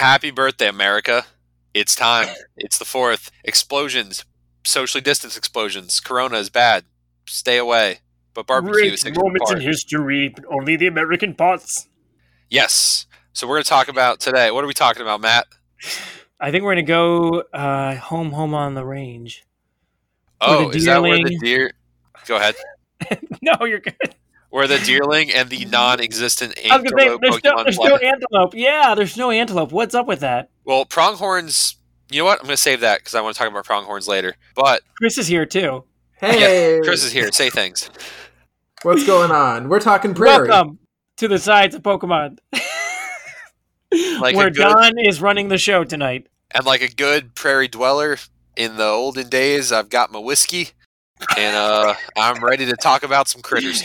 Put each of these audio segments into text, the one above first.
Happy birthday, America. It's time. It's the fourth. Explosions, socially distanced explosions. Corona is bad. Stay away. But barbecue Great moments in history, but only the American parts. Yes. So we're going to talk about today. What are we talking about, Matt? I think we're gonna go uh, home, home on the range. Oh, the is that where the deer? Go ahead. no, you're good. Where the deerling and the non-existent I was gonna say antelope there's no, there's no antelope. Yeah, there's no antelope. What's up with that? Well, pronghorns. You know what? I'm going to save that because I want to talk about pronghorns later. But Chris is here too. Hey, Chris is here. Say things. what's going on? We're talking prairie. Welcome to the sides of Pokemon, Like a where good- Don is running the show tonight. And like a good prairie dweller in the olden days, I've got my whiskey, and uh, I'm ready to talk about some critters.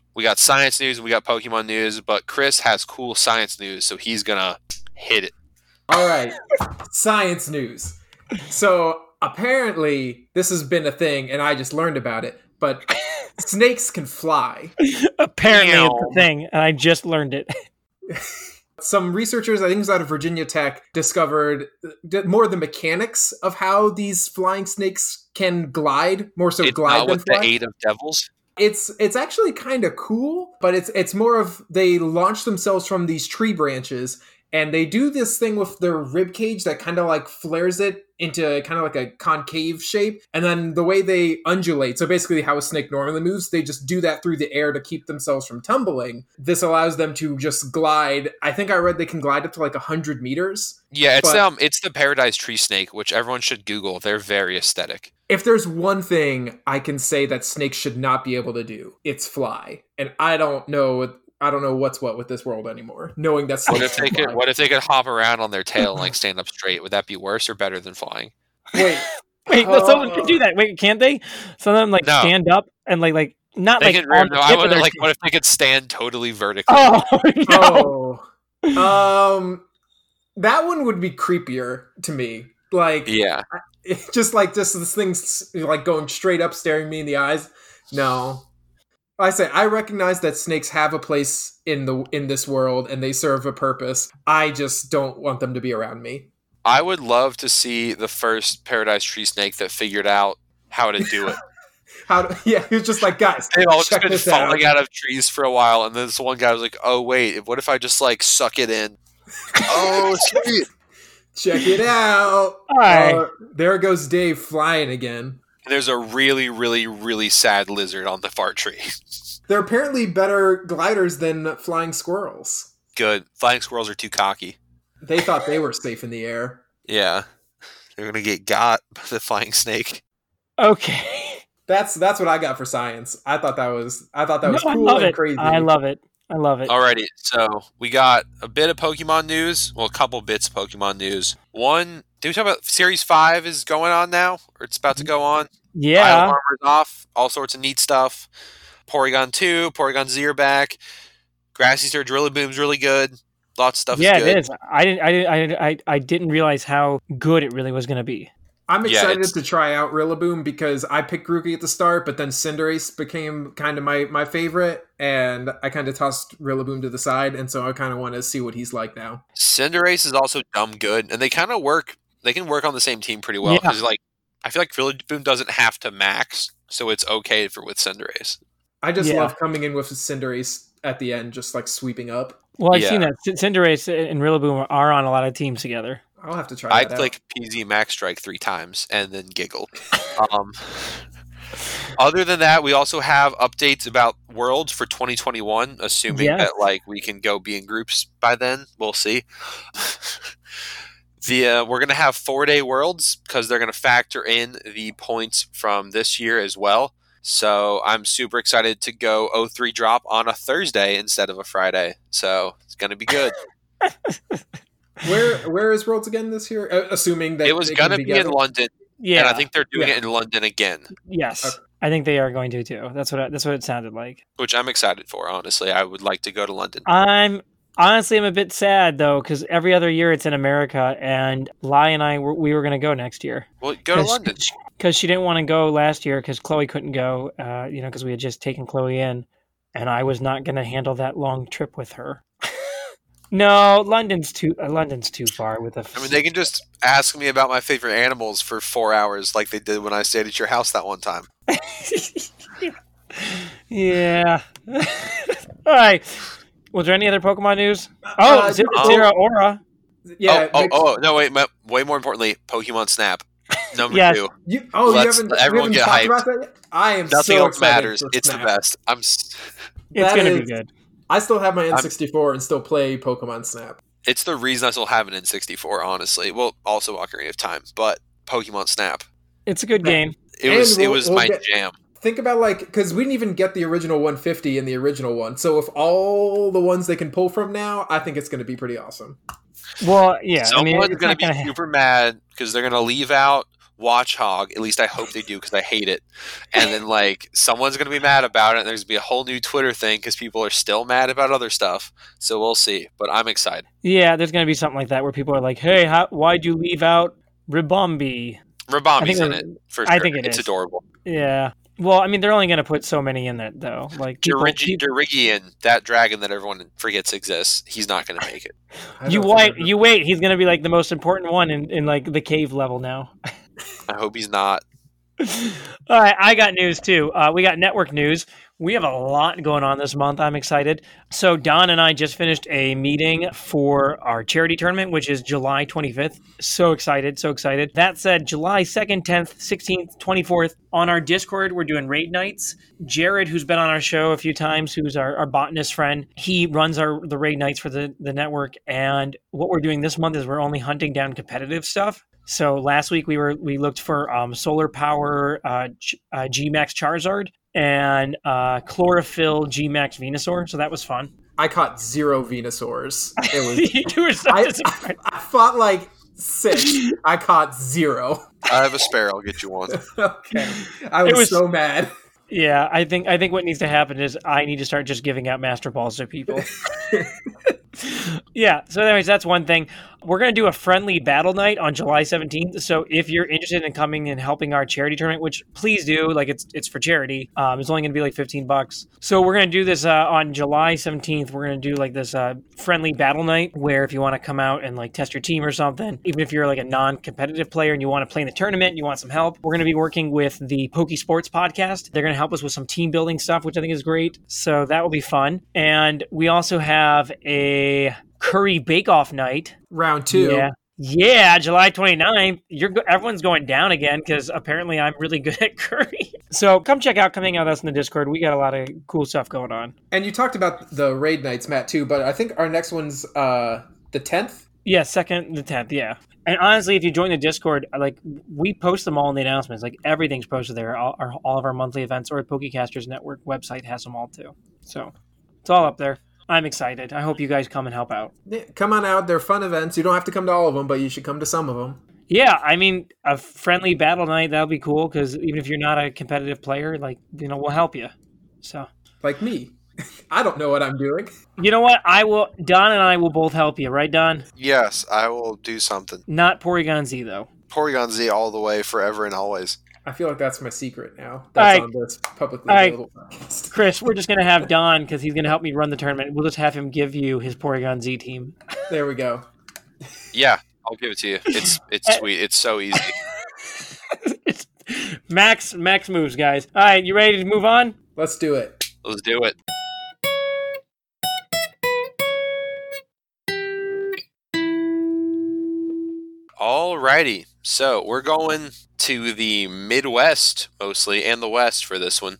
we got science news, and we got Pokemon news. But Chris has cool science news, so he's gonna hit it. All right, science news. So apparently, this has been a thing, and I just learned about it. But snakes can fly. Apparently, it's a thing, and I just learned it. Some researchers, I think it was out of Virginia Tech, discovered d- more the mechanics of how these flying snakes can glide. More so, it's glide not than with fly. the aid of devils. It's it's actually kind of cool but it's it's more of they launch themselves from these tree branches and they do this thing with their rib cage that kind of like flares it into kind of like a concave shape and then the way they undulate so basically how a snake normally moves they just do that through the air to keep themselves from tumbling this allows them to just glide i think i read they can glide up to like 100 meters Yeah, it's But- um, it's the paradise tree snake, which everyone should Google. They're very aesthetic. If there's one thing I can say that snakes should not be able to do, it's fly. And I don't know I don't know what's what with this world anymore. Knowing that What if they can could? What if they could hop around on their tail and like stand up straight? Would that be worse or better than flying? Wait, Wait, no, someone can do that. Wait, can't they? Some of them like No. stand up and like like not They like can. on no, the I tip of would their like. tail. What if they could stand totally vertically? Oh no! oh, um, that one would be creepier to me. Like, Yeah. just like just this thing's like going straight up, staring me in the eyes. No, I say I recognize that snakes have a place in the in this world and they serve a purpose. I just don't want them to be around me. I would love to see the first paradise tree snake that figured out how to do it. How? Do, yeah, he was just like, guys, They've all just been falling out. out of trees for a while, and then this one guy was like, "Oh wait, what if I just like suck it in?" oh sweet. Check it out. Hi. Uh, there goes Dave flying again. There's a really, really, really sad lizard on the fart tree. They're apparently better gliders than flying squirrels. Good. Flying squirrels are too cocky. They thought they were safe in the air. Yeah. They're gonna get got by the flying snake. Okay. That's that's what I got for science. I thought that was I thought that No, was I cool love and it. crazy. I love it. I love it. Alrighty, so we got a bit of Pokemon news. Well, a couple bits of Pokemon news. One, did we talk about Series 5 is going on now? Or it's about to go on? Isle Yeah. Armor's off. All sorts of neat stuff. Porygon 2, Porygon Z are back. Grassy Surge Rillaboom's really good. Lots of stuff Yeah, is good. it is. I didn't. I didn't. I, I. I didn't realize how good it really was going to be. I'm excited it's- to try out Rillaboom because I picked Grookey at the start, but then Cinderace became kind of my, my favorite, and I kind of tossed Rillaboom to the side, and so I kind of want to see what he's like now. Cinderace is also dumb good, and they kind of work. They can work on the same team pretty well Yeah. because, like, I feel like Rillaboom doesn't have to max, so it's okay for with Cinderace. I just Yeah. love coming in with Cinderace at the end, just like sweeping up. Well, I've Yeah. seen that Cinderace and Rillaboom are on a lot of teams together. I'll have to try I that out. click PZ Max Strike three times and then giggle. um, other than that, we also have updates about Worlds for 2021, assuming Yes. that like we can go be in groups by then. We'll see. the uh, we're gonna have four day Worlds because they're gonna factor in the points from this year as well. So I'm super excited to go 03 drop on a Thursday instead of a Friday. So it's gonna be good. Where where is Worlds again this year? Uh, assuming that it was gonna be in. London, Yeah, and I think they're doing Yeah. it in London again, yes, Okay. I think they are going to too. That's what I, that's what it sounded like. which I'm excited for. Honestly, I would like to go to London. I'm honestly I'm a bit sad though because every other year it's in America, and Lai and I were, we were going to go next year. Well, go to London. because she didn't want to go last year because Chloe couldn't go. Uh, you know, because we had just taken Chloe in, and I was not going to handle that long trip with her. No, London's too uh, London's too far with a. I mean, they can just ask me about my favorite animals for four hours, like they did when I stayed at your house that one time. yeah. All right. Was there any other Pokemon news? Oh, Uh, Zero, oh. Zeraora. Yeah. oh, oh, oh, no, wait, ma- way more importantly, Pokemon Snap. Number Yes. two. You, oh, you Let's- haven't, everyone you get haven't talked hyped. about that? I am Nothing so else matters. for It's the best. I'm. s- It's That going to is- be good. I still have my I'm- N64 and still play Pokemon Snap. It's the reason I still have an N64. Honestly, well, also Ocarina of Time, but Pokemon Snap. It's a good game. It And was. it we'll- was we'll my get- jam. Think about like because we didn't even get the original 150 in the original one. So if all the ones they can pull from now, I think it's going to be pretty awesome. Well, yeah. I Someone's mean, gonna be gonna ha- super mad because they're gonna leave out Watchog. At least I hope they do because I hate it. And then like someone's gonna be mad about it. and There's gonna be a whole new Twitter thing because people are still mad about other stuff. So we'll see. But I'm excited. Yeah, there's going to be something like that where people are like, "Hey, how, why'd you leave out Ribombee?" I Ribombee's think in it- it for sure. I think it it's is. adorable. Yeah. Well, I mean, they're only going to put so many in it, though. Like, people, Dirigi- people- Druddigon, that dragon that everyone forgets exists, he's not gonna make it. You wait, you wait. He's going to be like the most important one in, in like the cave level now. I hope he's not. All right, I got news too. Uh, we got network news. We have a lot going on this month. I'm excited. So Don and I just finished a meeting for our charity tournament, which is July 25th. So excited, so excited. That said, July 2nd, 10th, 16th, 24th on our Discord, we're doing raid nights. Jared, who's been on our show a few times, who's our, our botanist friend, he runs our the raid nights for the the network. And what we're doing this month is we're only hunting down competitive stuff. So last week we were we looked for um, solar power uh, G- uh, Gmax Charizard and uh, chlorophyll Gmax Venusaur. So that was fun. I caught zero Venusaurs. It was you were so I, disappointed. I fought like six. I caught zero. I have a spare. I'll get you one. okay, I was, was- so mad. Yeah, I think I think what needs to happen is I need to start just giving out master balls to people. yeah. So, anyways, that's one thing. We're gonna do a friendly battle night on July seventeenth. So, if you're interested in coming and helping our charity tournament, which please do, like it's it's for charity. Um, it's only gonna be like fifteen bucks. So, we're gonna do this uh, on July seventeenth. We're gonna do like this uh, friendly battle night where if you want to come out and like test your team or something, even if you're like a non-competitive player and you want to play in the tournament, and you want some help, we're gonna be working with the Pokey Sports podcast. They're gonna help us with some team building stuff, which I think is great. So that will be fun. And we also have a curry bake off night. Round two. Yeah. Yeah, July 29th. You're everyone's going down again because apparently I'm really good at curry. So come check out coming out with us in the Discord. We got a lot of cool stuff going on. And you talked about the raid nights, Matt, too. But I think our next one's uh, the tenth. Yeah, second the tenth. Yeah, and honestly, if you join the Discord, like we post them all in the announcements. Like everything's posted there. All, our, all of our monthly events or the Pokecasters Network website has them all too. So it's all up there. I'm excited. I hope you guys come and help out. Yeah, come on out. They're fun events. You don't have to come to all of them, but you should come to some of them. Yeah, I mean, a friendly battle night that'll be cool because even if you're not a competitive player, like you know, we'll help you. So Like me. I don't know what I'm doing. you know what? I will. Don and I will both help you, right, Don? Yes, I will do something. Not Porygon Z though. Porygon Z all the way, forever and always. I feel like that's my secret now. That's right. on this publicly All right. available podcast. Chris, we're just gonna have Don because he's gonna help me run the tournament. We'll just have him give you his Porygon Z team. There we go. Yeah, I'll give it to you. It's it's sweet. It's so easy. It's- max max moves, guys. All right, you ready to move on? Let's do it. Let's do it. Alrighty, so we're going to the Midwest mostly and the West for this one.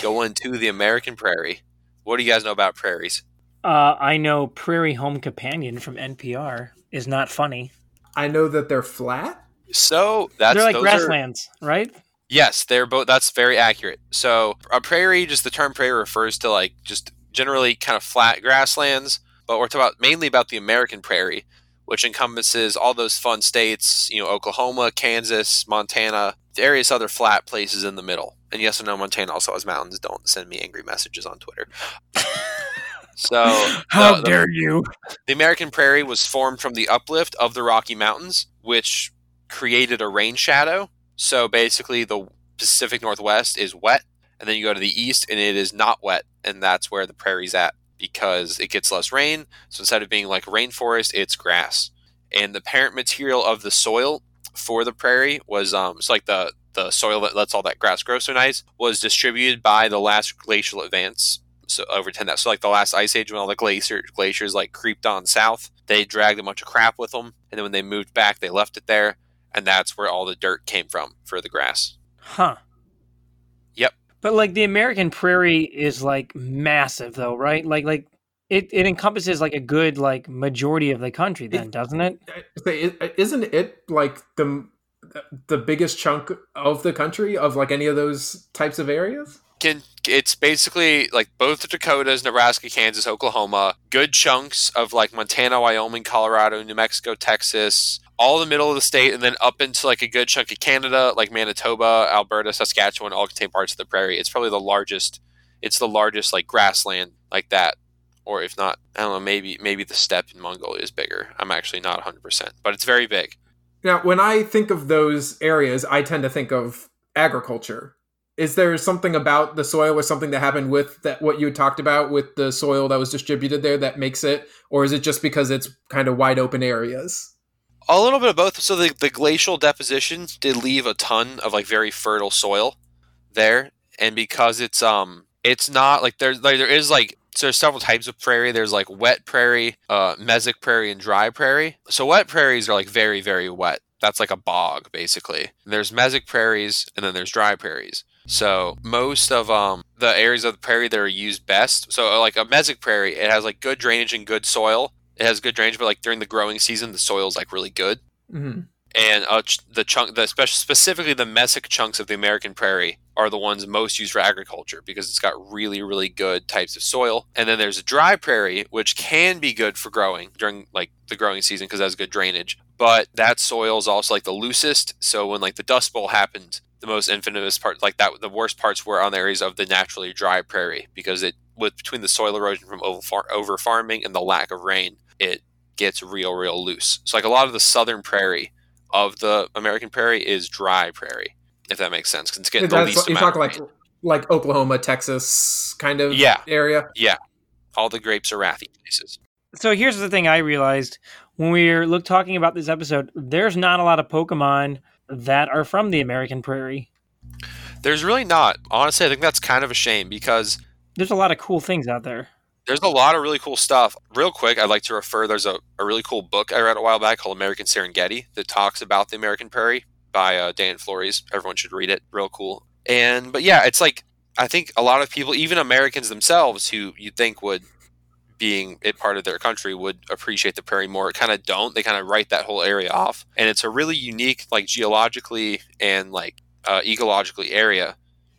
Going to the American Prairie. What do you guys know about prairies? Uh, I know Prairie Home Companion from NPR is not funny. I know that they're flat. So that's They're like those are- grasslands, right? Yes, they're both. That's very accurate. So a prairie, just the term prairie refers to like just generally kind of flat grasslands. But we're talking about mainly about the American prairie, which encompasses all those fun states, you know, Oklahoma, Kansas, Montana, various other flat places in the middle. And yes, I know Montana also has mountains. Don't send me angry messages on Twitter. so, How the- the- dare you? the American prairie was formed from the uplift of the Rocky Mountains, which created a rain shadow. So basically, the Pacific Northwest is wet, and then you go to the east, and it is not wet, and that's where the prairie's at because it gets less rain. So instead of being like rainforest, it's grass. And the parent material of the soil for the prairie was um, it's like the the soil that lets all that grass grow so nice was distributed by the last glacial advance so over 10 that so like the last ice age when all the glacier glaciers like creeped on south they dragged a bunch of crap with them and then when they moved back they left it there and that's where all the dirt came from for the grass Huh. Yep. But like the American prairie is like massive though, right? Like like it, it encompasses like a good like majority of the country then, doesn't it? Say, i- Isn't it like the the biggest chunk of the country of like any of those types of areas? can it's basically like both the Dakotas, Nebraska, Kansas, Oklahoma, good chunks of like Montana, Wyoming, Colorado, New Mexico, Texas, all the middle of the state, and then up into like a good chunk of Canada, like Manitoba, Alberta, Saskatchewan, all contain parts of the prairie. It's probably the largest. It's the largest like grassland like that, or if not, I don't know. Maybe maybe the steppe in Mongolia is bigger. I'm actually not 100, percent but it's very big. Now, when I think of those areas, I tend to think of agriculture. Is there something about the soil or something that happened with that what you talked about with the soil that was distributed there that makes it, or is it just because it's kind of wide open areas? A little bit of both. So the, the glacial depositions did leave a ton of like very fertile soil there, and because it's um it's not like there's like there is like so there's several types of prairie. There's like wet prairie, uh, mesic prairie, and dry prairie. So wet prairies are like very very wet. That's like a bog basically. There's mesic prairies, and then there's dry prairies. So most of um the areas of the prairie that are used best. So like a mesic prairie, it has like good drainage and good soil. It has good drainage, but like during the growing season, the soil's like really good hmm and uh, the chunk, the spec- specifically the mesic chunks of the American prairie are the ones most used for agriculture because it's got really, really good types of soil. And then there's a dry prairie, which can be good for growing during like the growing season because it has good drainage. But that soil is also like the loosest. So when like the Dust Bowl happened, the most infamous part, like that, the worst parts were on the areas of the naturally dry prairie because it, with between the soil erosion from over, far- over farming and the lack of rain, it gets real, real loose. So like a lot of the southern prairie of the American prairie is dry prairie, if that makes sense. 'cause it's getting the least what- you amount talk of like rain. like Oklahoma, Texas kind of Yeah. area. Yeah. All the grapes are rathy places. So here's the thing I realized when we were look talking about this episode, there's not a lot of Pokemon that are from the American prairie. There's really not. Honestly, I think that's kind of a shame because There's a lot of cool things out there. there's a lot of really cool stuff. Real quick, I'd like to refer there's a, a really cool book I read a while back called American Serengeti that talks about the American prairie by uh, Dan Flores. Everyone should read it. Real cool. And but yeah, it's like I think a lot of people, even Americans themselves, who you'd think would being it part of their country would appreciate the prairie more kind of don't they kind of write that whole area off and it's a really unique like geologically and like uh, ecologically area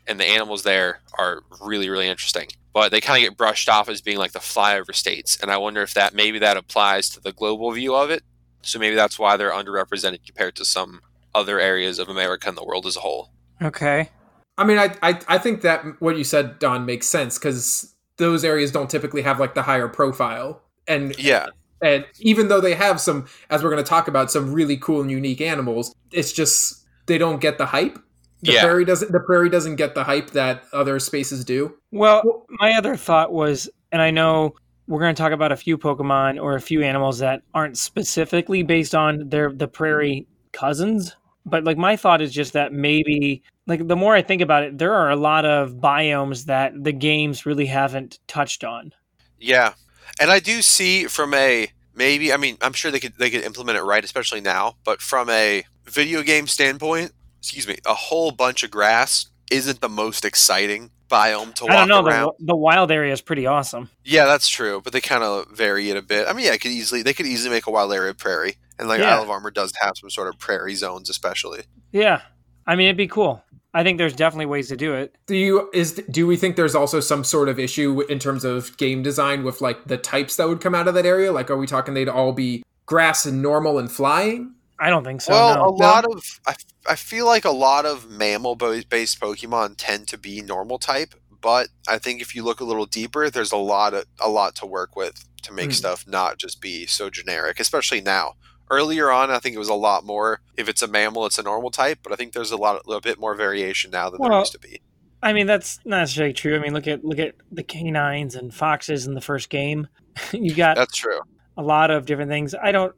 and the animals there are really really interesting. But they kind of get brushed off as being like the flyover states and i wonder if that maybe that applies to the global view of it. So maybe that's why they're underrepresented compared to some other areas of america and the world as a whole. Okay. I mean, I I, I think that what you said, Don, makes sense because those areas don't typically have like the higher profile, and yeah. and even though they have some, as we're going to talk about, some really cool and unique animals, it's just they don't get the hype. The Yeah. prairie doesn't. The prairie doesn't get the hype that other spaces do. Well, my other thought was, and I know we're going to talk about a few Pokemon or a few animals that aren't specifically based on their the prairie cousins, but like my thought is just that maybe like the more I think about it, there are a lot of biomes that the games really haven't touched on. Yeah, and I do see from a maybe. I mean, I'm sure they could they could implement it right, especially now. But from a video game standpoint, excuse me, a whole bunch of grass isn't the most exciting biome to walk I don't know. around. The, the wild area is pretty awesome. Yeah, that's true, but they kind of vary it a bit. I mean, yeah, it could easily they could easily make a wild area prairie, and like Yeah. Isle of Armor does have some sort of prairie zones, especially. Yeah. I mean, it'd be cool. I think there's definitely ways to do it. Do you is do we think there's also some sort of issue in terms of game design with like the types that would come out of that area? Like, are we talking they'd all be grass and normal and flying? I don't think so. well, no. a lot of I, I feel like a lot of mammal based Pokemon tend to be normal type, but I think if you look a little deeper, there's a lot of a lot to work with to make Hmm. stuff not just be so generic, especially now. Earlier on, I think it was a lot more. If it's a mammal, it's a normal type, but I think there's a lot, a bit more variation now than there used to be. I mean, that's not necessarily true. I mean, look at look at the canines and foxes in the first game. you got That's true. a lot of different things. I don't.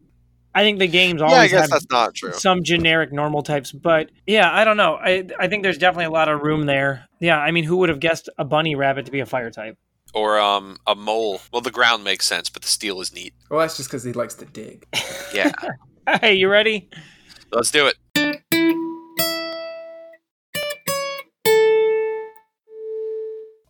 I think the games Yeah, I always guess have that's not true. some generic normal types, but yeah, I don't know. I I think there's definitely a lot of room there. Yeah, I mean, who would have guessed a bunny rabbit to be a fire type? Or um, a mole. Well, the ground makes sense, but the steel is neat. Well, that's just because he likes to dig. Yeah, Hey, you ready? let's do it.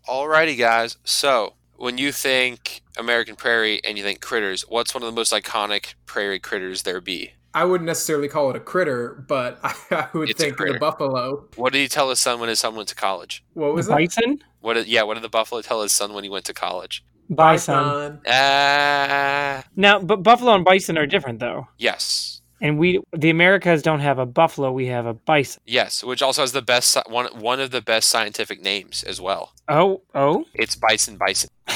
Alrighty, guys. So, when you think American Prairie and you think critters, what's one of the most iconic prairie critters there be? I wouldn't necessarily call it a critter, but I, I would It's think critter. the buffalo. What did he tell his son when his son went to college? What was the it? bison? What? Did, yeah, what did the buffalo tell his son when he went to college? Bison. Ah, Now, but buffalo and bison are different though. yes, And we, the Americas, don't have a buffalo. We have a bison. yes. Which also has the best one one of the best scientific names as well. Oh, oh. It's bison bison.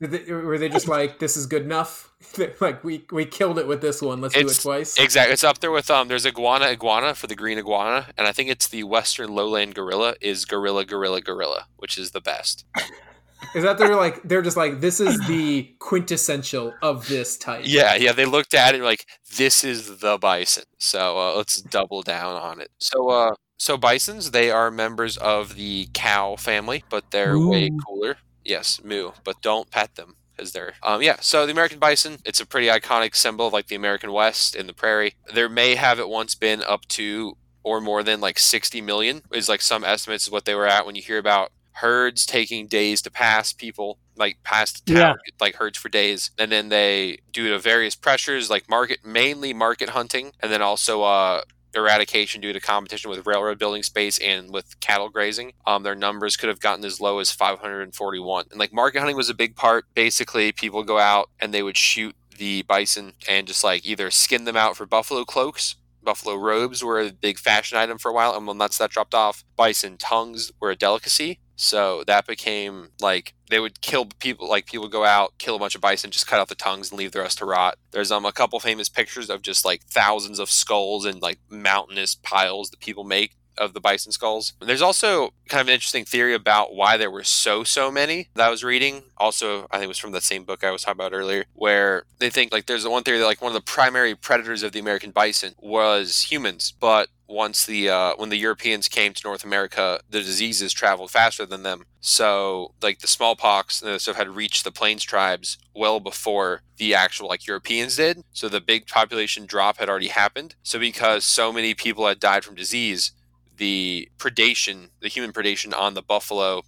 Did they, were they just like, this is good enough? like, we, we killed it with this one. Let's do it twice. Exactly. It's up there with um. There's iguana iguana for the green iguana, and I think it's the western lowland gorilla is gorilla gorilla gorilla, which is the best. Is that they're like, they're just like, this is the quintessential of this type. Yeah, yeah. They looked at it like this is the bison. So uh, let's double down on it. So uh, so bisons they are members of the cow family, but they're way cooler. Yes, moo, but don't pet them because they're um yeah. So the American bison, it's a pretty iconic symbol of like the American West in the prairie. There may have at once been up to or more than like 60 million is like some estimates of what they were at when you hear about herds taking days to pass people like past town Yeah. like herds for days. And then they due to various pressures like market mainly market hunting and then also uh eradication due to competition with railroad building space and with cattle grazing um their numbers could have gotten as low as 541 and like market hunting was a big part. Basically people go out and they would shoot the bison and just like either skin them out for buffalo cloaks. Buffalo robes were a big fashion item for a while. And when that's that dropped off. Bison tongues were a delicacy so that became like they would kill people like people go out kill a bunch of bison just cut out the tongues and leave the rest to rot there's um a couple famous pictures of just like thousands of skulls and like mountainous piles that people make of the bison skulls. There's also kind of an interesting theory about why there were so so many that I was reading. Also, I think it was from the same book I was talking about earlier, where they think like there's one theory that like one of the primary predators of the American bison was humans, but once the uh, when the Europeans came to North America, the diseases traveled faster than them. So like the smallpox and stuff had reached the plains tribes well before the actual like Europeans did. So the big population drop had already happened. So because so many people had died from disease, the predation, the human predation on the buffalo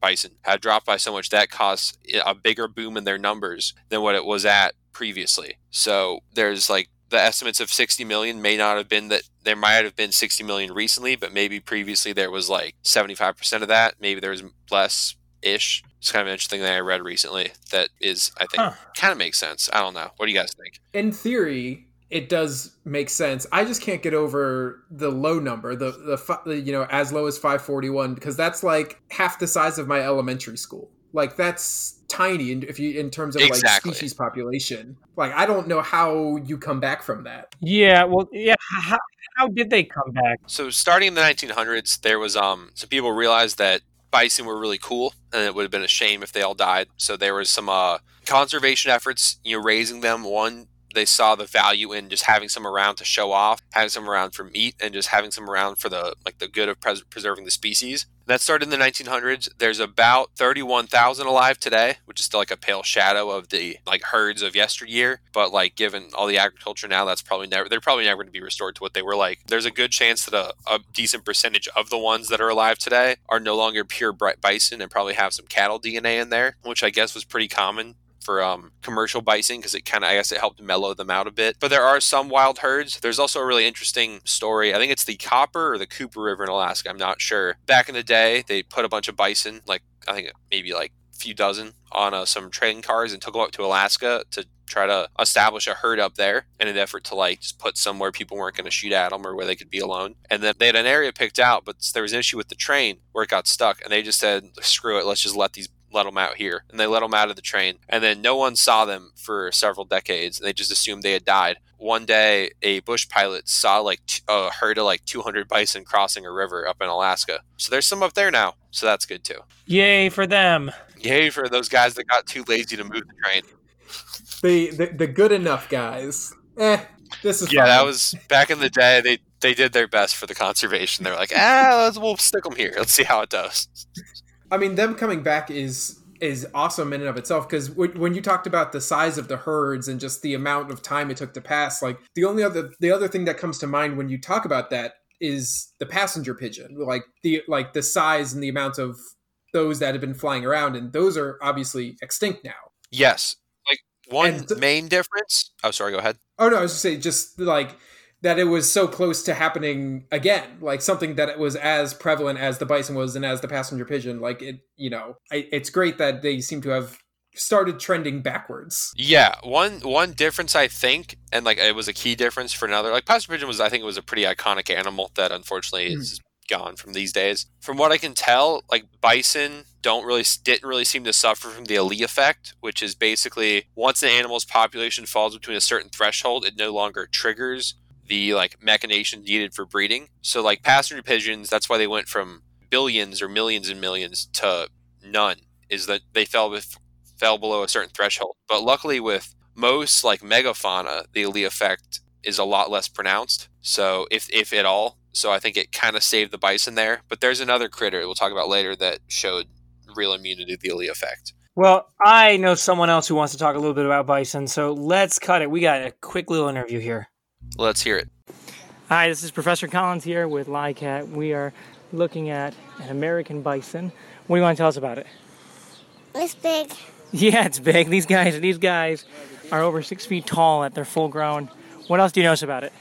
bison had dropped by so much that caused a bigger boom in their numbers than what it was at previously. So there's like the estimates of 60 million may not have been that there might have been 60 million recently, but maybe previously there was like 75% of that. Maybe there was less ish. It's kind of an interesting thing I read recently that is, I think, Huh. kind of makes sense. I don't know. What do you guys think? in theory it does make sense i just can't get over the low number the the, the you know as low as 541 because that's like half the size of my elementary school like that's tiny in, if you in terms of Exactly. like species population like i don't know how you come back from that Yeah, well, yeah. How, how did they come back? So starting in the 1900s, there was um some people realized that bison were really cool, and it would have been a shame if they all died. So there was some uh, conservation efforts, you know, raising them. One, they saw the value in just having some around to show off, having some around for meat, and just having some around for the like the good of pres- preserving the species. That started in the 1900s. There's about 31,000 alive today, which is still like a pale shadow of the like herds of yesteryear. But like given all the agriculture now, that's probably never they're probably never going to be restored to what they were like. There's a good chance that a, a decent percentage of the ones that are alive today are no longer pure bison and probably have some cattle DNA in there, which I guess was pretty common for um, commercial bison because it kind of I guess it helped mellow them out a bit. But there are some wild herds. There's also a really interesting story. I think it's the Copper or the Cooper River in Alaska. I'm not sure. Back in the day, they put a bunch of bison, like I think maybe like a few dozen on uh, some train cars and took them up to Alaska to try to establish a herd up there in an effort to like just put somewhere people weren't going to shoot at them or where they could be alone. And then they had an area picked out, but there was an issue with the train where it got stuck, and they just said, "Screw it, let's just let these let them out here. And they let them out of the train. And then no one saw them for several decades. And they just assumed they had died. One day, a bush pilot saw like t- a herd of like 200 bison crossing a river up in Alaska. So there's some up there now. So that's good too. Yay for them. Yay for those guys that got too lazy to move the train. The the, the good enough guys. Eh, this is Yeah, fine. that was back in the day. They they did their best for the conservation. They were like, ah, let's, we'll stick them here. Let's see how it does. I mean, them coming back is is awesome in and of itself because when you talked about the size of the herds and just the amount of time it took to pass, like the only other the other thing that comes to mind when you talk about that is the passenger pigeon, like the like the size and the amount of those that have been flying around, and those are obviously extinct now. Yes. Like one th- main difference. Oh, sorry. Go ahead. Oh no, I was just saying, just like that it was so close to happening again, like something that it was as prevalent as the bison was and as the passenger pigeon. Like it, you know, I, it's great that they seem to have started trending backwards. Yeah, one one difference I think, and like it was a key difference for another. Like passenger pigeon was, I think, it was a pretty iconic animal that unfortunately Hmm. is gone from these days. From what I can tell, like bison don't really didn't really seem to suffer from the Allee effect, which is basically once an animal's population falls between a certain threshold, it no longer triggers the like mechanization needed for breeding. So like passenger pigeons, that's why they went from billions or millions and millions to none. Is that they fell with fell below a certain threshold. But luckily, with most like megafauna, the Allee effect is a lot less pronounced. So if if at all, so I think it kind of saved the bison there. But there's another critter we'll talk about later that showed real immunity to the Allee effect. Well, I know someone else who wants to talk a little bit about bison, so let's cut it. We got a quick little interview here. Let's hear it. Hi, this is Professor Collins here with LICAT. We are looking at an American bison. What do you want to tell us about it? It's big. Yeah, it's big. These guys, these guys are over six feet tall at their full grown. What else do you notice about it?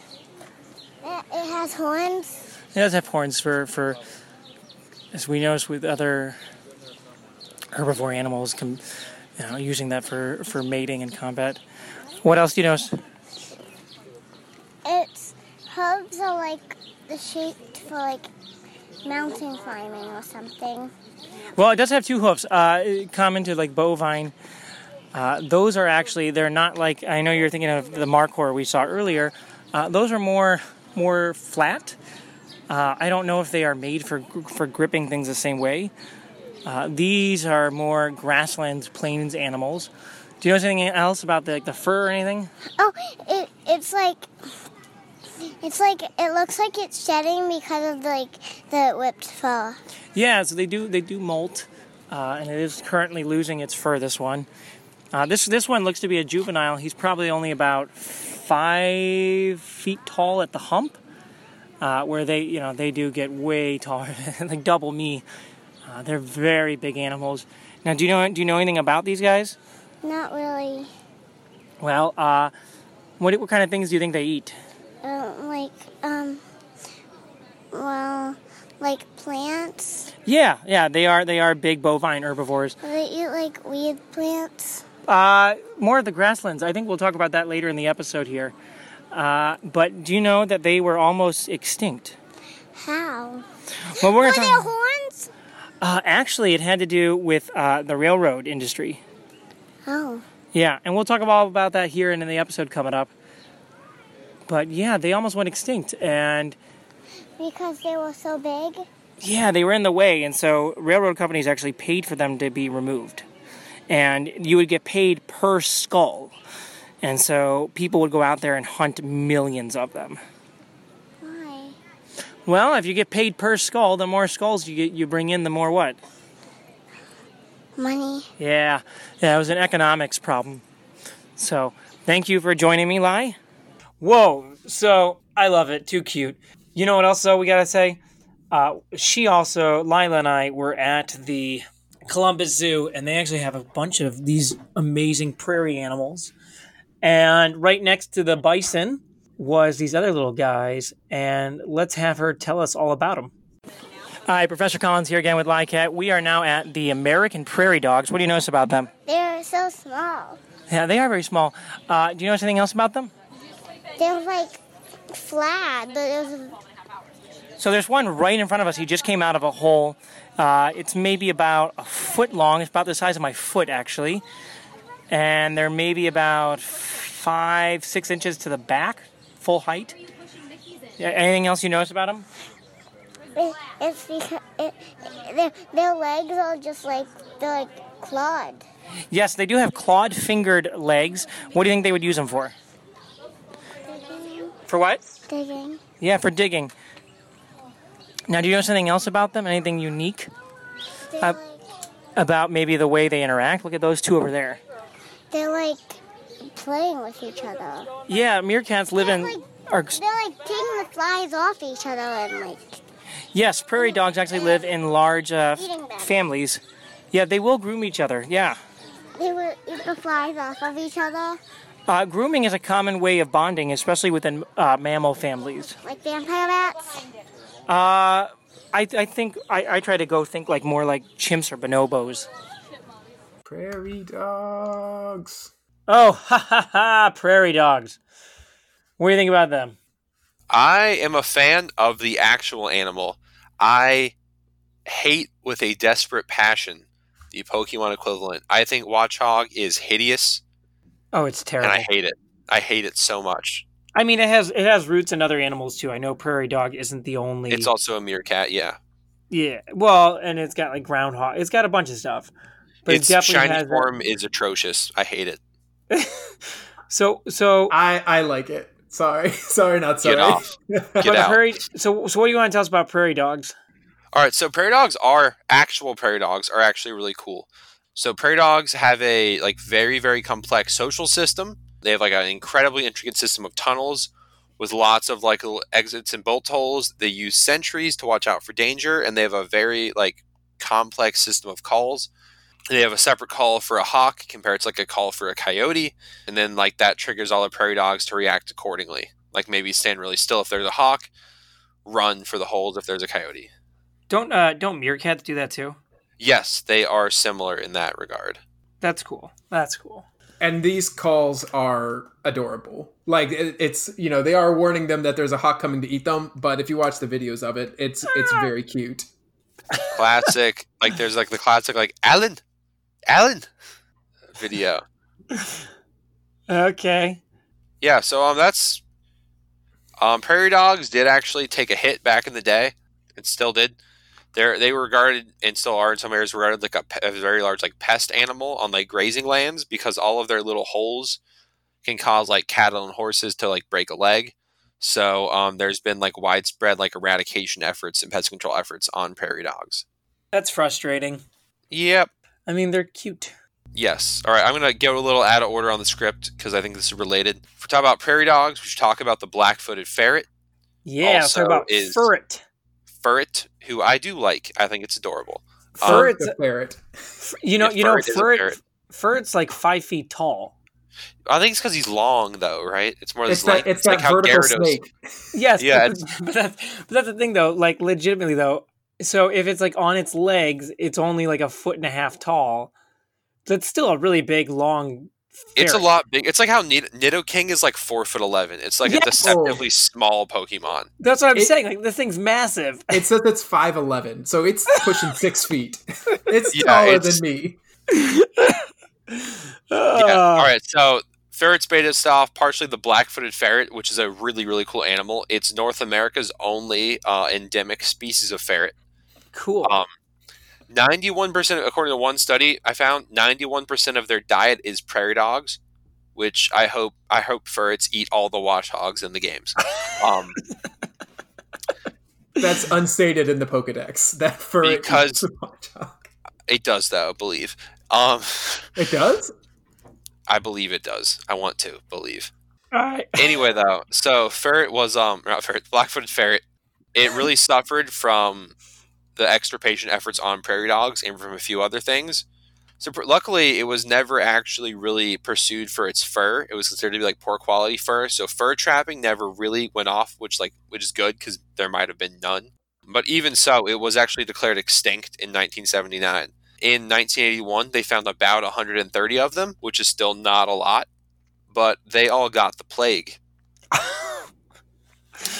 It, it has horns. It does have horns for, for as we notice with other herbivore animals, com, you know, using that for, for mating and combat. What else do you notice? Its hooves are like the shaped for like mountain climbing or something. Well, it does have two hoofs, uh, common to like bovine. Uh, those are actually they're not like I know you're thinking of the Markhor we saw earlier. Uh, those are more more flat. Uh, I don't know if they are made for for gripping things the same way. Uh, these are more grasslands, plains animals. Do you know anything else about the, like the fur or anything? Oh, it it's like it's like it looks like it's shedding because of like the whipped fur. Yeah, so they do they do molt, uh, and it is currently losing its fur. This one, uh, this this one looks to be a juvenile. He's probably only about five feet tall at the hump, uh, where they you know they do get way taller, like double me. Uh, they're very big animals. Now, do you know do you know anything about these guys? Not really. Well, uh, what what kind of things do you think they eat? Um, like um, well, like plants. Yeah, yeah, they are they are big bovine herbivores. They eat like weed plants. Uh, more of the grasslands. I think we'll talk about that later in the episode here. Uh, but do you know that they were almost extinct? How? Well, we're Were gonna there talk, horns? uh, actually, it had to do with uh, the railroad industry. Oh. Yeah, and we'll talk all about that here and in the episode coming up. But yeah, they almost went extinct, and Because they were so big? yeah, they were in the way, and so railroad companies actually paid for them to be removed, and you would get paid per skull, and so people would go out there and hunt millions of them. Why? Well, if you get paid per skull, the more skulls you get, you bring in, the more what? Money. Yeah, yeah, it was an economics problem. So, thank you for joining me, Lai. Whoa, so I love it. Too cute. You know what else, though, we gotta say? Uh, she also, Lila and I, were at the Columbus Zoo, and they actually have a bunch of these amazing prairie animals. And right next to the bison was these other little guys, and let's have her tell us all about them. Hi, Professor Collins here again with Lycat. We are now at the American Prairie Dogs. What do you notice about them? They're so small. Yeah, they are very small. Uh, do you notice anything else about them? They're like flat, but there's So there's one right in front of us. He just came out of a hole. Uh, it's maybe about a foot long. It's about the size of my foot, actually. And they're maybe about five, six inches to the back, full height. Yeah, anything else you notice about them? it, it's because it, their their legs are just like they're like clawed. Yes, they do have clawed fingered legs. What do you think they would use them for? For what? Digging. Yeah, for digging. Now, do you know something else about them? Anything unique Uh, about maybe the way they interact? Look at those two over there. they're like playing with each other. Yeah, meerkats live in. Like- Are, They're like taking the flies off each other and like yes, prairie dogs actually live in large uh, families. Yeah, they will groom each other. Yeah. they will eat the flies off of each other, Uh, grooming is a common way of bonding, especially within uh, mammal families. like vampire bats. Uh, I, I think I, I try to go think like more like chimps or bonobos. Prairie dogs. Oh, ha ha ha! Prairie dogs. What do you think about them? I am a fan of the actual animal. I hate with a desperate passion the Pokemon equivalent. I think Watchog is hideous, Oh, it's terrible. and. I hate it. I hate it so much. I mean, it has it has roots in other animals too. I know prairie dog isn't the only. It's also a meerkat, yeah. yeah. Well, and it's got like groundhog. It's got a bunch of stuff. But its it definitely shiny has. a- form is atrocious. I hate it. so so. I I like it. Sorry, sorry, not sorry. Get off. but Get out. prairie. So so what do you want to tell us about prairie dogs? All right, so prairie dogs are actual prairie dogs are actually really cool. So prairie dogs have a like very very complex social system. They have like an incredibly intricate system of tunnels with lots of like little exits and bolt holes. They use sentries to watch out for danger, and they have a very like complex system of calls. They have a separate call for a hawk compared to like a call for a coyote, and then like that triggers all the prairie dogs to react accordingly. Like maybe stand really still if there's a hawk, run for the holes if there's a coyote. Don't uh don't meerkats do that too? Yes, they are similar in that regard. That's cool. That's cool. And these calls are adorable. Like it, it's you know they are warning them that there's a hawk coming to eat them, but if you watch the videos of it, it's it's very cute. Classic, like there's like the classic like Alan, Alan video. Okay. Yeah, so um that's um prairie dogs did actually take a hit back in the day. It still did. They're they were regarded and still are in some areas regarded like a, a very large like pest animal on like grazing lands because all of their little holes can cause like cattle and horses to like break a leg. So um, there's been like widespread like eradication efforts and pest control efforts on prairie dogs. That's frustrating. Yep. I mean, they're cute. Yes. All right. I'm going to go a little out of order on the script because I think this is related. If we're talking about prairie dogs, we should talk about the black footed ferret. Yeah, Also so about is- ferret. Furret, who I do like. I think it's adorable. Um, Ferret's, The ferret. you know, yeah, you know, ferret is ferret, ferret. Furret's like five feet tall. I think it's because he's long, though, right? It's more It's this like that it's like that how vertical Gyarados. snake. Yes, Yeah, but, but that's but that's the thing though. Like legitimately though, so if it's like on its legs, it's only like a foot and a half tall. That's still a really big, long. It's a lot big. It's like how Nid- King is like four foot eleven. It's like Yeah. a deceptively small Pokemon. That's what I'm It- saying. Like this thing's massive. It says it's five eleven, so it's pushing six feet. It's Yeah, taller it's- than me. Yeah. Uh, All right. So Furret's based off partially the black-footed ferret, which is a really really cool animal. It's North America's only uh, endemic species of ferret. Cool. Um, Ninety-one percent, according to one study I found, ninety-one percent of their diet is prairie dogs, which I hope I hope ferrets eat all the Watchogs in the games. Um, That's unstated in the Pokedex. That Furret Because- eats a it does, though. I believe. Um, it does. I believe it does. I want to believe. All right. Anyway, though, so ferret was um not ferret, black-footed ferret. It really suffered from the extirpation efforts on prairie dogs and from a few other things. So pr- luckily, it was never actually really pursued for its fur. It was considered to be like poor quality fur. So fur trapping never really went off, which like which is good because there might have been none. But even so, it was actually declared extinct in 1979. In 1981, they found about 130 of them, which is still not a lot, but they all got the plague.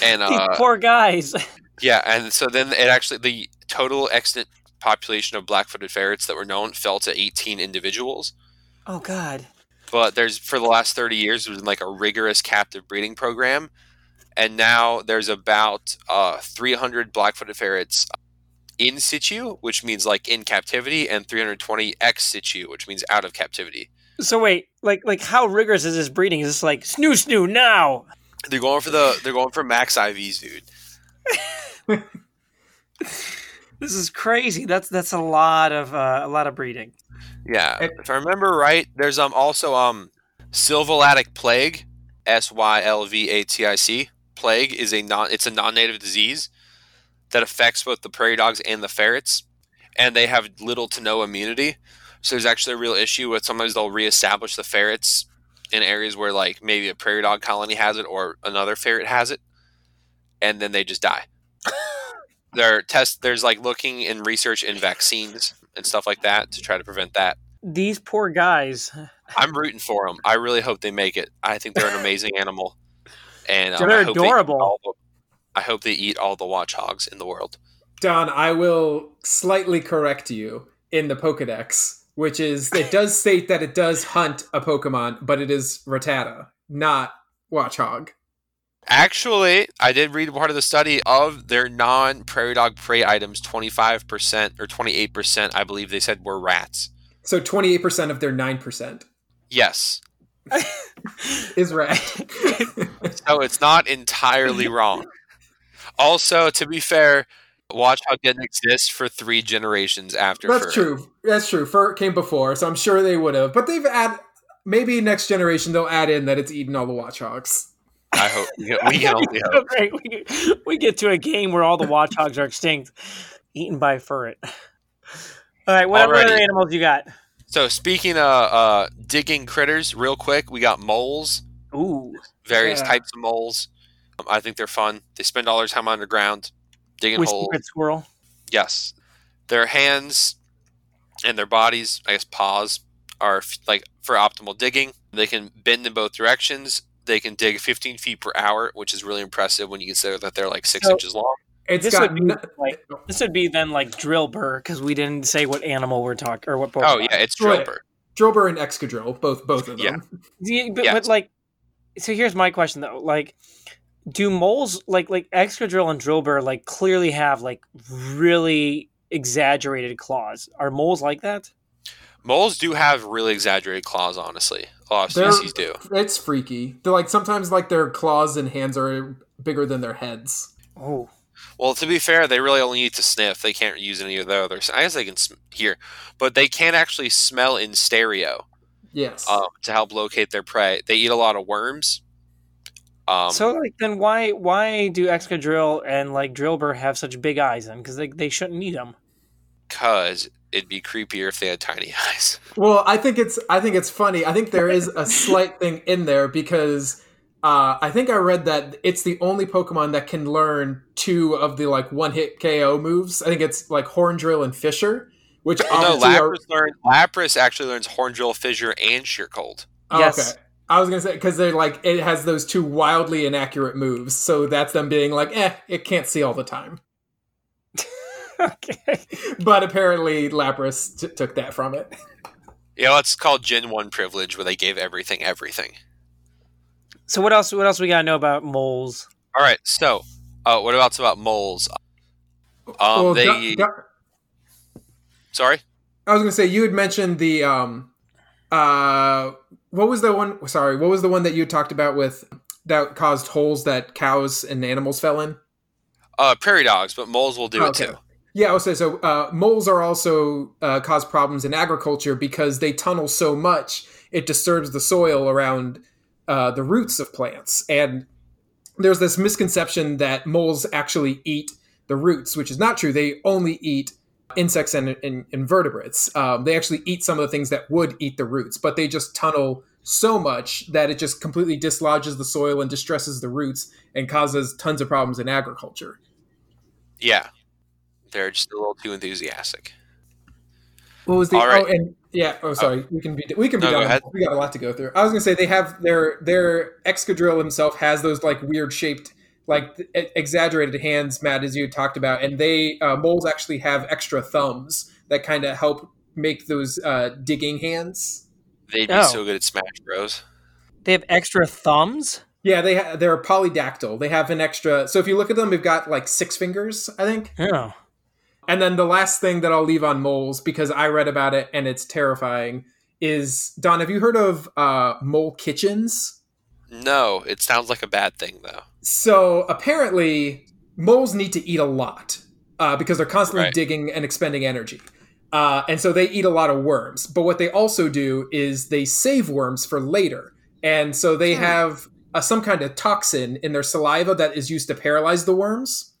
and uh, poor guys. yeah, and so then it actually the total extant population of black-footed ferrets that were known fell to 18 individuals. Oh God. But there's for the last 30 years there's been like a rigorous captive breeding program, and now there's about uh, 300 black-footed ferrets in situ, which means like in captivity, and 320 ex situ, which means out of captivity. So wait, like like how rigorous is this breeding? Is this like snoo snoo now? They're going for the they're going for max IVs, dude. This is crazy. That's that's a lot of uh, a lot of breeding. Yeah, if I remember right, there's um also um sylvolatic plague, S Y L V A T I C. Plague is a non it's a non-native disease that affects both the prairie dogs and the ferrets, and they have little to no immunity. So there's actually a real issue with sometimes they'll reestablish the ferrets in areas where like maybe a prairie dog colony has it or another ferret has it, and then they just die. There are test there's like looking in research in vaccines and stuff like that to try to prevent that. These poor guys. I'm rooting for them. I really hope they make it. I think they're an amazing animal, and um, They're I hope they adorable. the- I hope they eat all the Watchogs in the world. Don, I will slightly correct you in the Pokedex, which is it does state that it does hunt a Pokemon, but it is Rattata, not Watchog. Actually, I did read part of the study of their non prairie dog prey items. Twenty five percent or twenty eight percent, I believe they said were rats. So 28% of their 9% Yes, is rat. so it's not entirely wrong. Also, to be fair, Watchog didn't exist for three generations after. That's Fur. true. That's true. Fur came before, so I'm sure they would have. But they've add maybe next generation they'll add in that it's eaten all the Watchogs. I hope we can, only hope. great. We, we get to a game where all the Watchogs are extinct, eaten by ferret. All right, what Alrighty. other animals you got? So speaking of uh, digging critters, real quick, we got moles, Ooh, various Yeah. types of moles. Um, I think they're fun. They spend all their time underground, digging whiskey holes. red squirrel. Yes, their hands and their bodies, I guess paws, are f- like for optimal digging. They can bend in both directions. They can dig 15 feet per hour, which is really impressive when you consider that they're like six So- inches long. It's This got would be n- like this would be then like Drilbur because we didn't say what animal we're talking or what. Pokemon. Oh yeah, it's Right. Drilbur and Excadrill, both both of Yeah. them. Yeah, but, Yeah. but like, so here's my question though: like, do moles like like Excadrill and Drilbur like clearly have like really exaggerated claws? Are moles like that? Moles do have really exaggerated claws. Honestly, a lot of species do. It's freaky. They're like sometimes like their claws and hands are bigger than their heads. Oh, Well, to be fair, they really only need to sniff. They can't use any of the others. I guess they can sm- hear, but they can't actually smell in stereo Yes. um, to help locate their prey. They eat a lot of worms. Um, so like then why why do Excadrill and like Drilbur have such big eyes then? Because they they shouldn't need them. because it'd be creepier if they had tiny eyes. Well, I think it's I think it's funny. I think there is a slight thing in there because uh, I think I read that it's the only Pokemon that can learn two of the like one hit KO moves. I think it's like Horn Drill and Fissure, which no, obviously are- Lapras learn. Lapras actually learns Horn Drill, Fissure, and Sheer Cold. Oh, Yes. Okay. I was gonna say because they're like it has those two wildly inaccurate moves, so that's them being like, eh, it can't see all the time. Okay. But apparently, Lapras t- took that from it. Yeah, it's called Gen One privilege, where they gave everything everything. So what else? What else we gotta know about moles? All right, so uh, what about about moles? Um, well, they Doc- Doc- sorry. I was gonna say you had mentioned the um, uh, what was the one? Sorry, what was the one that you talked about with that caused holes that cows and animals fell in? Uh, prairie dogs, but moles will do Okay. it too. Yeah, I would say so. Uh, moles are also uh, cause problems in agriculture because they tunnel so much it disturbs the soil around uh, the roots of plants. And there's this misconception that moles actually eat the roots, which is not true. They only eat insects and, and invertebrates. Um, they actually eat some of the things that would eat the roots, but they just tunnel so much that it just completely dislodges the soil and distresses the roots and causes tons of problems in agriculture. Yeah, They're just a little too enthusiastic. What was the? All right. Oh, and yeah. Oh, sorry. we can be. We can be No, go done. ahead. We got a lot to go through. I was gonna say they have their their Excadrill himself has those like weird shaped, like e- exaggerated hands, Matt, as you talked about, and they uh, moles actually have extra thumbs that kind of help make those uh, digging hands. They'd be Oh. so good at Smash Bros. They have extra thumbs. Yeah, they ha- they're polydactyl. They have an extra. So if you look at them, they've got like six fingers, I think. Oh, And then the last thing that I'll leave on moles because I read about it and it's terrifying is Don. Have you heard of uh, mole kitchens? No, it sounds like a bad thing though. So apparently, moles need to eat a lot uh, because they're constantly Right. digging and expending energy. Uh, and so they eat a lot of worms. But what they also do is they save worms for later. And so they Hmm. have uh, some kind of toxin in their saliva that is used to paralyze the worms.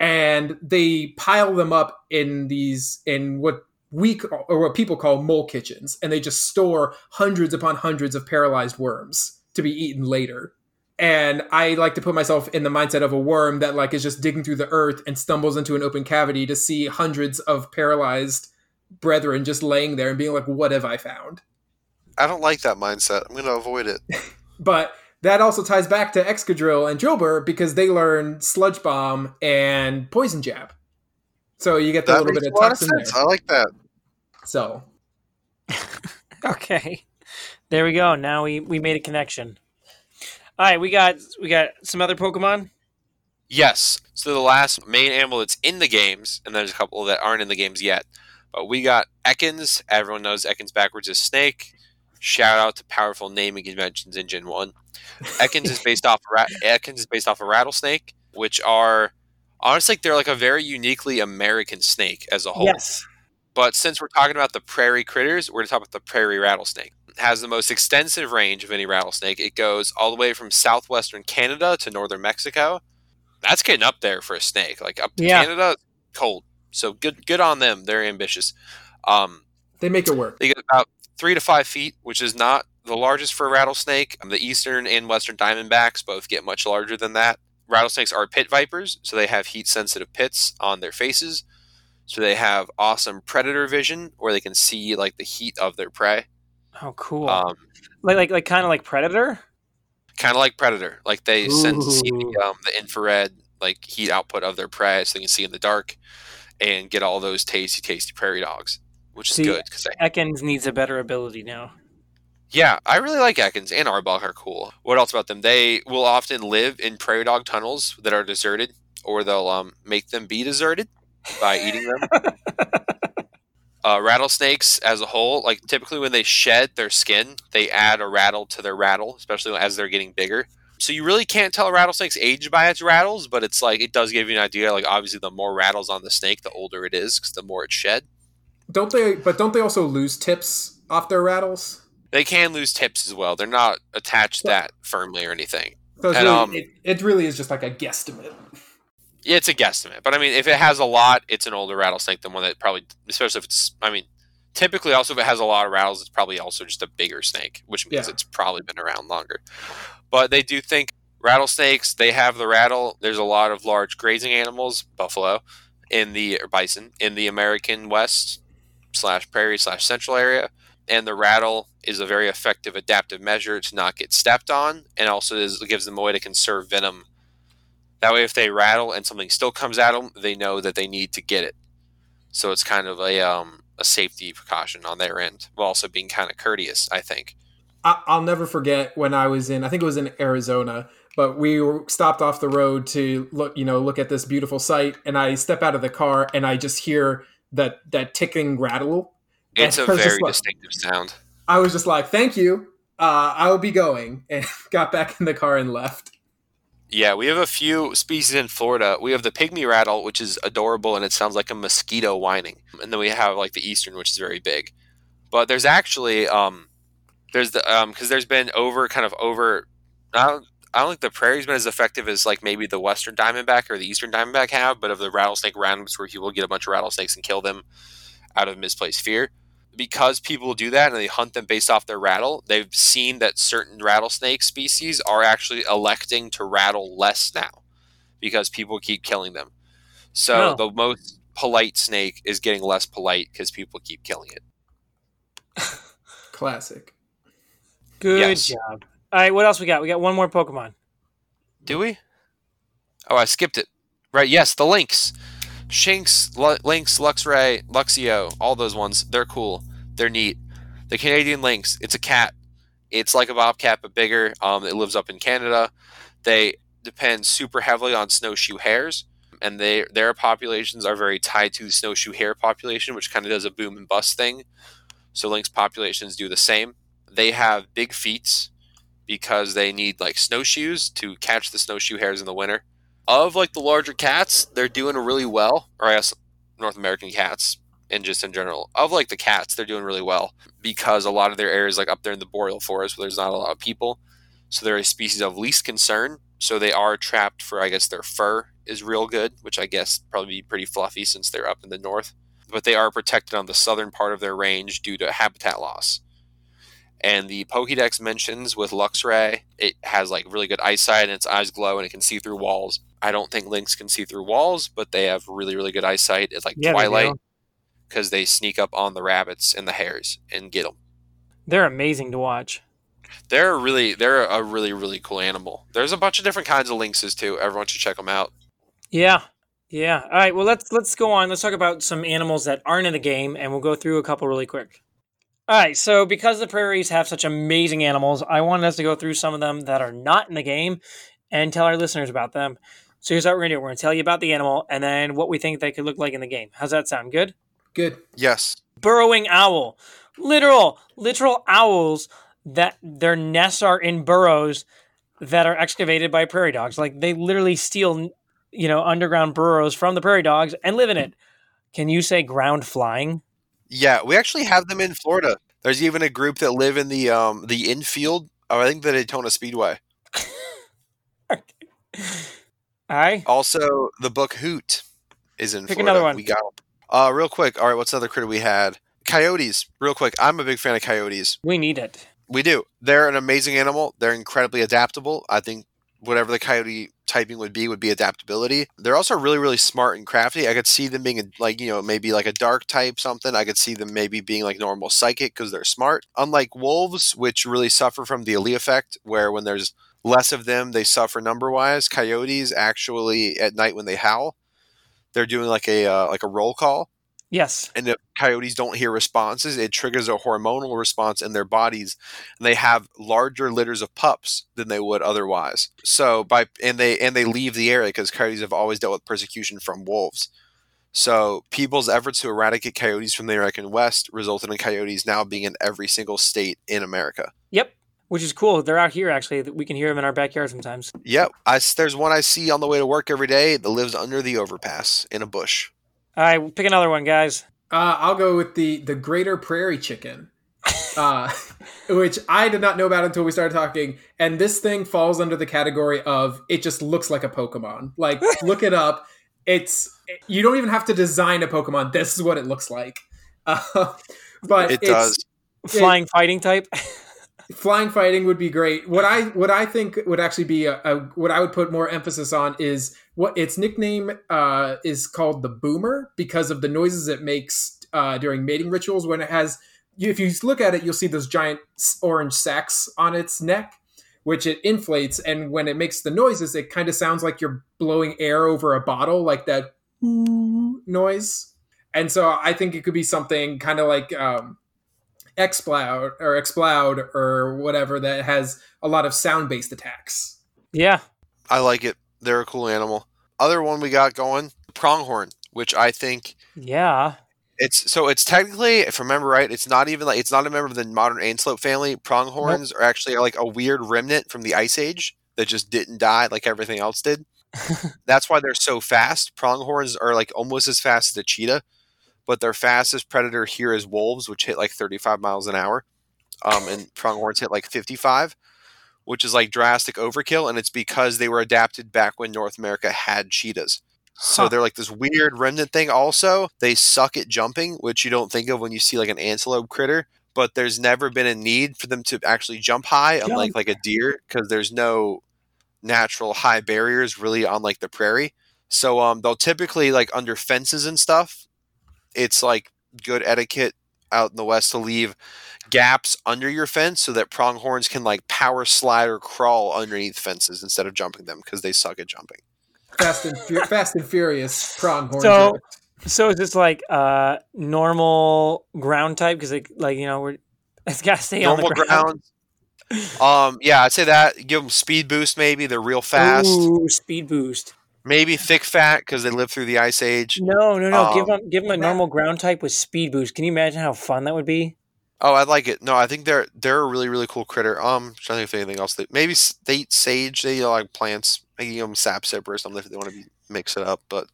And they pile them up in these, in what we c- or what people call mole kitchens. And they just store hundreds upon hundreds of paralyzed worms to be eaten later and I like to put myself in the mindset of a worm that like is just digging through the earth and stumbles into an open cavity to see hundreds of paralyzed brethren just laying there and being like, "What have I found?" I don't like that mindset. I'm going to avoid it. But that also ties back to Excadrill and Drilbur because they learn Sludge Bomb and Poison Jab. So you get the That little bit of lot of toxin there. I like that. So okay. There we go. Now we we made a connection. All right, we got we got some other Pokemon. Yes. So the last main animal that's in the games, and there's a couple that aren't in the games yet. But we got Ekans. Everyone knows Ekans backwards is snake. Shout out to powerful naming conventions in Gen One. Ekans is based off ra- Ekans is based off a rattlesnake, which are honestly they're like a very uniquely American snake as a whole. Yes. But since we're talking about the prairie critters, we're going to talk about the prairie rattlesnake. It has the most extensive range of any rattlesnake. It goes all the way from southwestern Canada to northern Mexico. That's getting up there for a snake. Like up to Yeah. Canada, cold. So good, good on them. They're ambitious. Um, they make it work. they get about three to five feet, which is not the largest for a rattlesnake. The eastern and western diamondbacks both get much larger than that. Rattlesnakes are pit vipers, so they have heat sensitive pits on their faces. So they have awesome predator vision where they can see like the heat of their prey. Oh, cool. Um, like like like kind of like Predator. kind of like predator. Like they sense see the, um, the infrared like heat output of their prey, so they can see in the dark and get all those tasty, tasty prairie dogs, which is good because Ekans needs a better ability now. Yeah, I really like Ekans and Arbok are cool. What else about them? They will often live in prairie dog tunnels that are deserted, or they'll um, make them be deserted by eating them. uh, rattlesnakes, as a whole, like typically when they shed their skin, they add a rattle to their rattle, especially as they're getting bigger. So you really can't tell a rattlesnake's age by its rattles, but it's like it does give you an idea. Like obviously, the more rattles on the snake, the older it is, because the more it's shed. Don't they? But don't they also lose tips off their rattles? They can lose tips as well. They're not attached that firmly or anything. So And, really, um, it, it really is just like a guesstimate. Yeah, it's a guesstimate, but I mean, if it has a lot, it's an older rattlesnake than one that probably, especially if it's. I mean, typically, also if it has a lot of rattles, it's probably also just a bigger snake, which means Yeah. it's probably been around longer. But they do think rattlesnakes. They have the rattle. There's a lot of large grazing animals, buffalo, in the or bison in the American West slash prairie slash central area, and the rattle is a very effective adaptive measure to not get stepped on, and also is, gives them a way to conserve venom that way, if they rattle and something still comes at them, they know that they need to get it. So it's kind of a um, a safety precaution on their end, while also being kind of courteous. I think. I'll never forget when I was in, I think it was in Arizona, but we were stopped off the road to look, you know, look at this beautiful site, and I step out of the car and I just hear that that ticking rattle. It's a very like- distinctive sound. I was just like, "Thank you, uh, I will be going," and got back in the car and left. Yeah, we have a few species in Florida. We have the pygmy rattle, which is adorable and it sounds like a mosquito whining, and then we have like the eastern, which is very big. But there's actually um, there's the um, because there's been over kind of over. I don't, I don't think the prairie's been as effective as like maybe the western diamondback or the eastern diamondback have, but of the rattlesnake roundups where people get a bunch of rattlesnakes and kill them out of misplaced fear. Because people do that and they hunt them based off their rattle, they've seen that certain rattlesnake species are actually electing to rattle less now because people keep killing them. So Oh. the most polite snake is getting less polite because people keep killing it. Classic. Good Yes. job. All right, what else we got? We got one more Pokemon. Do we? Oh, I skipped it. Right, yes, the Lynx. Shinx, L- Lynx, Luxray, Luxio, all those ones. They're cool. They're neat. The Canadian Lynx, it's a cat. It's like a bobcat, but bigger. Um, it lives up in Canada. They depend super heavily on snowshoe hares, and they their populations are very tied to the snowshoe hare population, which kind of does a boom and bust thing. So lynx populations do the same. They have big feet because they need like snowshoes to catch the snowshoe hares in the winter. Of like the larger cats, they're doing really well, or I guess North American cats and just in general. Of like the cats, they're doing really well because a lot of their areas like up there in the boreal forest where there's not a lot of people. So they're a species of least concern. So they are trapped for I guess their fur is real good, which I guess probably be pretty fluffy since they're up in the north. But they are protected on the southern part of their range due to habitat loss. And the Pokédex mentions with Luxray, it has like really good eyesight and its eyes glow and it can see through walls. I don't think Lynx can see through walls, but they have really, really good eyesight. It's like Yeah, Twilight because they sneak up on the rabbits and the hares and get them. They're amazing to watch. They're really, they're a really, really cool animal. There's a bunch of different kinds of lynxes too. Everyone should check them out. Yeah. Yeah. All right. Well, let's let's go on. Let's talk about some animals that aren't in the game, and we'll go through a couple really quick. All right. So, because the prairies have such amazing animals, I wanted us to go through some of them that are not in the game, and tell our listeners about them. So, here's what we're gonna do. We're gonna tell you about the animal, and then what we think they could look like in the game. How's that sound? Good. Good. Yes. burrowing owl literal literal owls that their nests are in burrows that are excavated by prairie dogs like they literally steal you know underground burrows from the prairie dogs and live in it can you say ground flying Yeah, we actually have them in Florida. There's even a group that live in the um the infield. Oh, I think the Daytona Speedway. i Also, the book Hoot is in Pick Florida. another one. We got Uh, real quick. All right, what's another critter we had? Coyotes. Real quick. I'm a big fan of coyotes. we need it We do. They're an amazing animal. They're incredibly adaptable. I think whatever the coyote typing would be would be adaptability. They're also really, really smart and crafty. I could see them being like, you know, maybe like a dark type something. I could see them maybe being like normal psychic because they're smart. Unlike wolves, which really suffer from the Allee effect, where when there's less of them, they suffer number wise. Coyotes actually at night when they howl, they're doing like a uh, like a roll call yes and if coyotes don't hear responses, it triggers a hormonal response in their bodies, and they have larger litters of pups than they would otherwise. So by and they and they leave the area because coyotes have always dealt with persecution from wolves. So people's efforts to eradicate coyotes from the American West resulted in coyotes now being in every single state in America. yep which is cool they're out here actually we can hear them in our backyard sometimes Yep, I there's one I see on the way to work every day that lives under the overpass in a bush. All right pick another one guys Uh, I'll go with the the greater prairie chicken, uh, which I did not know about until we started talking. And this thing falls under the category of it just looks like a Pokemon. Like look it up. It's you don't even have to design a Pokemon. This is what it looks like. Uh, but It it's, does. flying fighting type flying fighting would be great. What I what I think would actually be a, a what I would put more emphasis on is what its nickname uh, is called the boomer because of the noises it makes uh, during mating rituals when it has. If you look at it, you'll see those giant orange sacks on its neck, which it inflates, and when it makes the noises, it kind of sounds like you're blowing air over a bottle, like that noise. And so I think it could be something kind of like um, Exploud or Exploud or whatever that has a lot of sound based attacks. yeah I like it. They're a cool animal. Other one we got going, pronghorn, which I think yeah it's so it's technically, if I remember right, it's not even like it's not a member of the modern antelope family. Pronghorns are actually like a weird remnant from the ice age that just didn't die like everything else did. That's why they're so fast. Pronghorns are like almost as fast as a cheetah, but their fastest predator here is wolves, which hit like 35 miles an hour. Um, and pronghorns hit like 55, which is like drastic overkill. And it's because they were adapted back when North America had cheetahs. So Huh. they're like this weird remnant thing. Also, they suck at jumping, which you don't think of when you see like an antelope critter. But there's never been a need for them to actually jump high, Jump. unlike like a deer, because there's no natural high barriers really on like the prairie. So um, they'll typically like under fences and stuff. It's like good etiquette out in the west to leave gaps under your fence so that pronghorns can like power slide or crawl underneath fences instead of jumping them because they suck at jumping. Fast and Fu- Fast and Furious pronghorn. So- drift. So is this like uh normal ground type? Because like, like you know we're it's got to stay Normal on the ground. ground. Um, yeah, I'd say that. Give them speed boost. Maybe they're real fast. Ooh, speed boost. Maybe thick fat because they lived through the ice age. No, no, no. give Um, them give them a normal ground type with speed boost. Can you imagine how fun that would be? Oh, I like it. No, I think they're they're a really really cool critter. Um, trying to think if anything else. They, maybe they eat sage. They eat like plants. Maybe give them sap sipper or something if they want to be, mix it up. But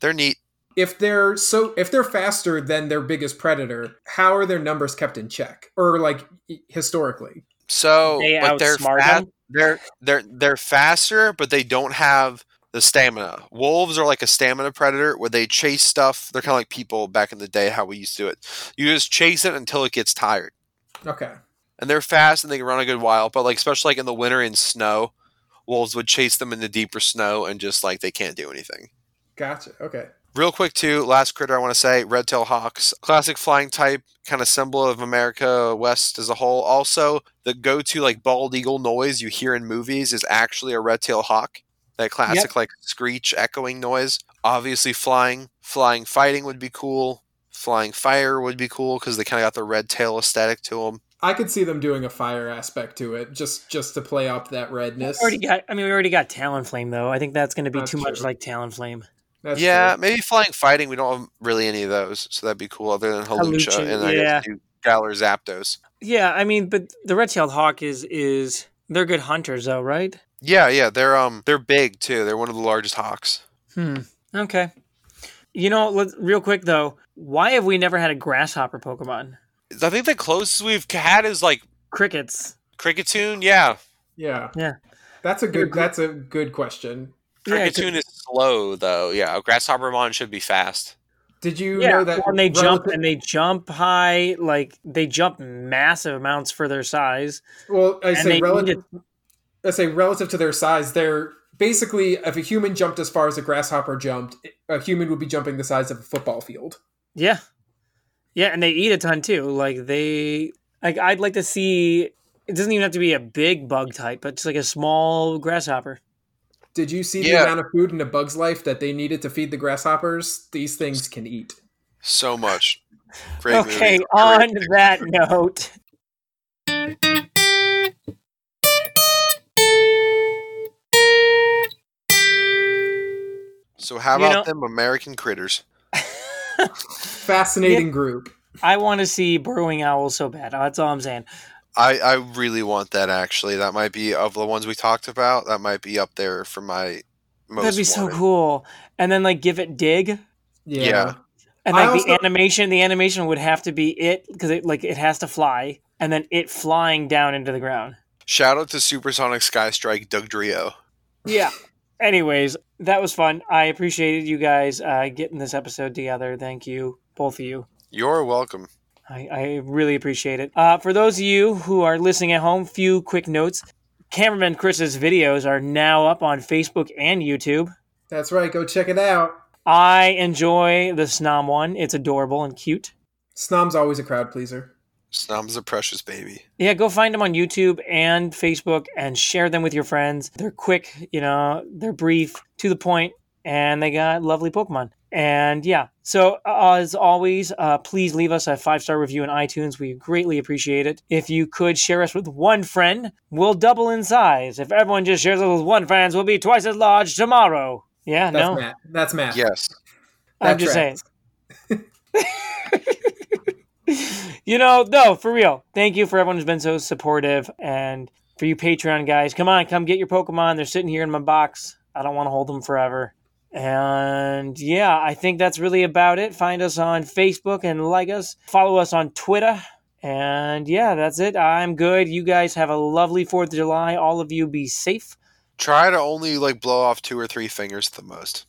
they're neat. if they're so if they're faster than their biggest predator, how are their numbers kept in check or like historically? So They like they're outsmart fast, them? they're they're they're faster, but they don't have the stamina. Wolves are like a stamina predator where they chase stuff. They're kind of like people back in the day how we used to do it. You just chase it until it gets tired. Okay. and they're fast and they can run a good while. But like especially like in the winter in snow, wolves would chase them in the deeper snow and just like they can't do anything. Gotcha. Okay. Real quick too, last critter I want to say, red-tailed hawks, classic flying type, kind of symbol of America West as a whole. Also, the go-to like bald eagle noise you hear in movies is actually a red-tailed hawk. That classic like screech echoing noise. Obviously, flying, flying fighting would be cool. Flying fire would be cool because they kind of got the red tail aesthetic to them. I could see them doing a fire aspect to it just just to play up that redness. We already got. I mean, we already got Talonflame though. I think that's going to be That's too much like Talonflame. That's yeah, true. maybe flying fighting. We don't have really any of those, so that'd be cool. Other than Hawlucha, Hawlucha, and I yeah. guess do Galar Zapdos. Yeah, I mean, but the red-tailed hawk is is they're good hunters though, right? Yeah, yeah, they're um they're big too. They're one of the largest hawks. Hmm. Okay. You know, let's real quick though. Why have we never had a grasshopper Pokemon? I think the closest we've had is like Crickets. Kricketune. Yeah, Yeah. Yeah. That's a good that's a good question. Yeah, 'cause- Kricketune is slow though. Yeah, a Grasshoppermon should be fast. Did you yeah, know that and they jump and they jump high, like they jump massive amounts for their size. Well, I and say they relative. I say relative to their size, they're basically if a human jumped as far as a grasshopper jumped, a human would be jumping the size of a football field. Yeah, yeah, and they eat a ton too. Like they, like I'd like to see. It doesn't even have to be a big bug type, but just like a small grasshopper. Did you see Yeah. the amount of food in a bug's life that they needed to feed the grasshoppers? These things can eat. So much. Great okay, movie. on Great- that note, So how You about know- them American critters? Fascinating group. I want to see burrowing owls so bad. Oh, that's all I'm saying. I I really want that actually. That might be of the ones we talked about. That might be up there for my most. That'd be so cool. And then like give it dig. Yeah. Yeah. And I like the animation, the animation would have to be it because it like it has to fly, and then it flying down into the ground. Shout out to Supersonic Sky Strike Dugtrio. Yeah. Anyways, that was fun. I appreciated you guys uh, getting this episode together. Thank you, both of you. You're welcome. I, I really appreciate it. Uh, for those of you who are listening at home, few quick notes. Cameraman Chris's videos are now up on Facebook and YouTube. That's right. Go check it out. I enjoy the Snom one. It's adorable and cute. Snom's always a crowd pleaser. Snom's a precious baby. Yeah, go find them on YouTube and Facebook and share them with your friends. They're quick, you know, they're brief, to the point, and they got lovely Pokemon. And yeah, so uh, as always, uh, please leave us a five star review on iTunes. We greatly appreciate it. If you could share us with one friend, we'll double in size. If everyone just shares us with one friend, we'll be twice as large tomorrow. Yeah, That's no, Matt. That's Matt. Yes. I'm That just saying. you know, no, for real. Thank you for everyone who's been so supportive. And for you Patreon guys, come on, come get your Pokemon. They're sitting here in my box. I don't want to hold them forever. And yeah, I think that's really about it. Find us on Facebook and like us. Follow us on Twitter. And yeah, that's it. I'm good. You guys have a lovely 4th of July. All of you be safe. Try to only like blow off two or three fingers at the most.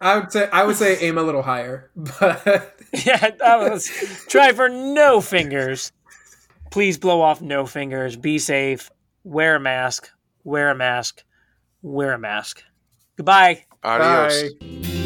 I would say I would say aim a little higher, but Yeah, that was, try for no fingers. Please blow off no fingers. Be safe. Wear a mask. Wear a mask. Wear a mask. Goodbye. Adios. Bye.